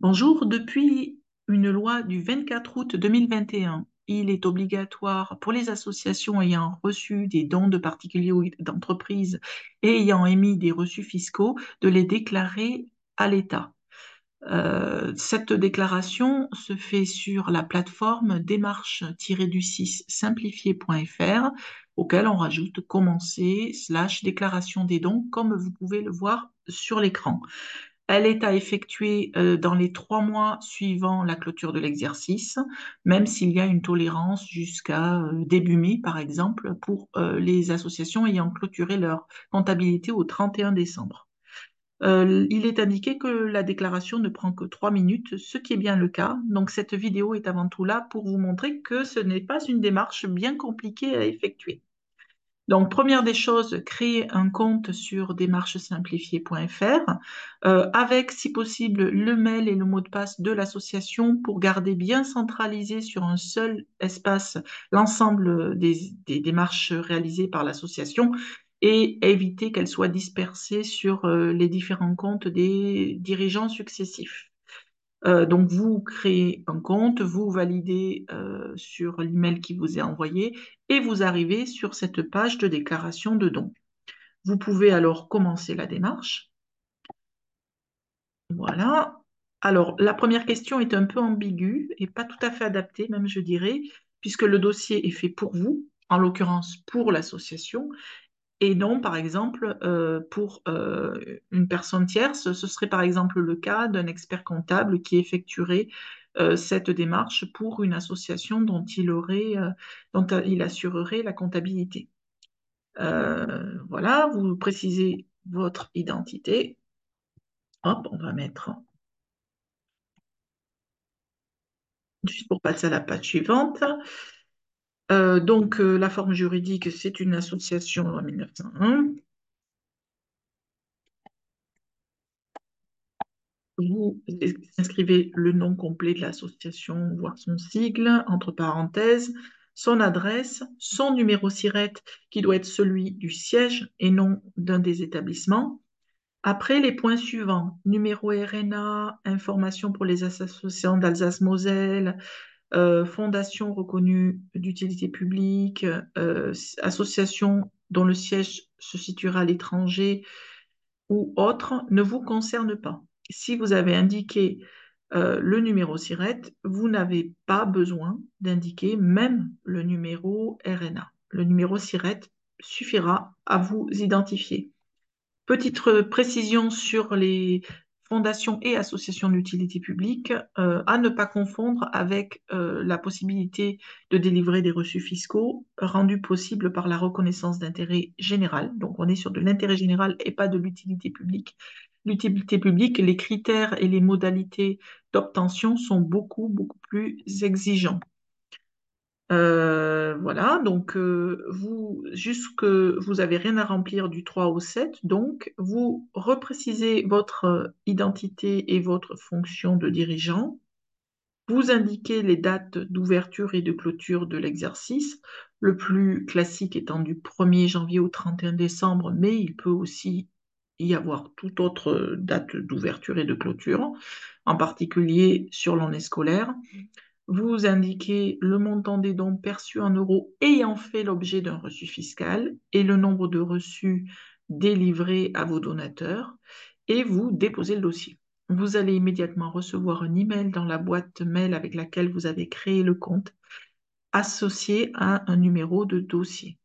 Bonjour, depuis une loi du 24 août 2021, il est obligatoire pour les associations ayant reçu des dons de particuliers ou d'entreprises et ayant émis des reçus fiscaux de les déclarer à l'État. Euh, cette déclaration se fait sur la plateforme démarche-du-6 simplifié.fr auquel on rajoute commencer slash déclaration des dons comme vous pouvez le voir sur l'écran. Elle est à effectuer euh, dans les trois mois suivant la clôture de l'exercice, même s'il y a une tolérance jusqu'à euh, début mai, par exemple, pour euh, les associations ayant clôturé leur comptabilité au 31 décembre. il est indiqué que la déclaration ne prend que trois minutes, ce qui est bien le cas. Donc cette vidéo est avant tout là pour vous montrer que ce n'est pas une démarche bien compliquée à effectuer. Donc, première des choses, créer un compte sur démarchesimplifiée.fr euh, avec, si possible, le mail et le mot de passe de l'association pour garder bien centralisé sur un seul espace l'ensemble des, démarches réalisées par l'association et éviter qu'elles soient dispersées sur euh, les différents comptes des dirigeants successifs. Euh, donc, vous créez un compte, vous validez euh, sur l'email qui vous est envoyé et vous arrivez sur cette page de déclaration de dons. Vous pouvez alors commencer la démarche. Voilà. Alors, la première question est un peu ambiguë et pas tout à fait adaptée, même je dirais, puisque le dossier est fait pour vous, en l'occurrence pour l'association, et non, par exemple, euh, pour euh, une personne tierce, ce serait par exemple le cas d'un expert comptable qui effectuerait euh, cette démarche pour une association dont il aurait, dont il assurerait la comptabilité. voilà, vous précisez votre identité. Hop, on va mettre juste pour passer à la page suivante. Euh, donc, euh, la forme juridique, c'est une association en 1901. Vous inscrivez le nom complet de l'association, voire son sigle, entre parenthèses, son adresse, son numéro SIRET, qui doit être celui du siège et non d'un des établissements. Après, les points suivants, numéro RNA, information pour les associations d'Alsace-Moselle, euh, fondation reconnue d'utilité publique, euh, association dont le siège se situera à l'étranger ou autre ne vous concerne pas. Si vous avez indiqué euh, le numéro SIRET, vous n'avez pas besoin d'indiquer même le numéro RNA. Le numéro SIRET suffira à vous identifier. Petite précision sur les fondations et associations d'utilité publique, euh, à ne pas confondre avec euh, la possibilité de délivrer des reçus fiscaux rendus possibles par la reconnaissance d'intérêt général. Donc on est sur de l'intérêt général et pas de l'utilité publique. L'utilité publique, les critères et les modalités d'obtention sont beaucoup, beaucoup plus exigeants. Euh, voilà, donc euh, vous, jusque vous avez rien à remplir du 3 au 7, donc vous reprécisez votre identité et votre fonction de dirigeant. Vous indiquez les dates d'ouverture et de clôture de l'exercice, le plus classique étant du 1er janvier au 31 décembre, mais il peut aussi y avoir toute autre date d'ouverture et de clôture, en particulier sur l'année scolaire. Vous indiquez le montant des dons perçus en euros ayant fait l'objet d'un reçu fiscal et le nombre de reçus délivrés à vos donateurs et vous déposez le dossier. Vous allez immédiatement recevoir un email dans la boîte mail avec laquelle vous avez créé le compte associé à un numéro de dossier.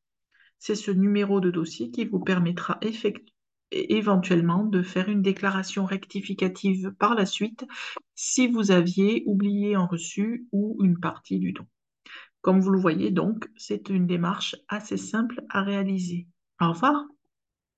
C'est ce numéro de dossier qui vous permettra effectivement éventuellement de faire une déclaration rectificative par la suite si vous aviez oublié un reçu ou une partie du don. Comme vous le voyez donc, c'est une démarche assez simple à réaliser. Au revoir.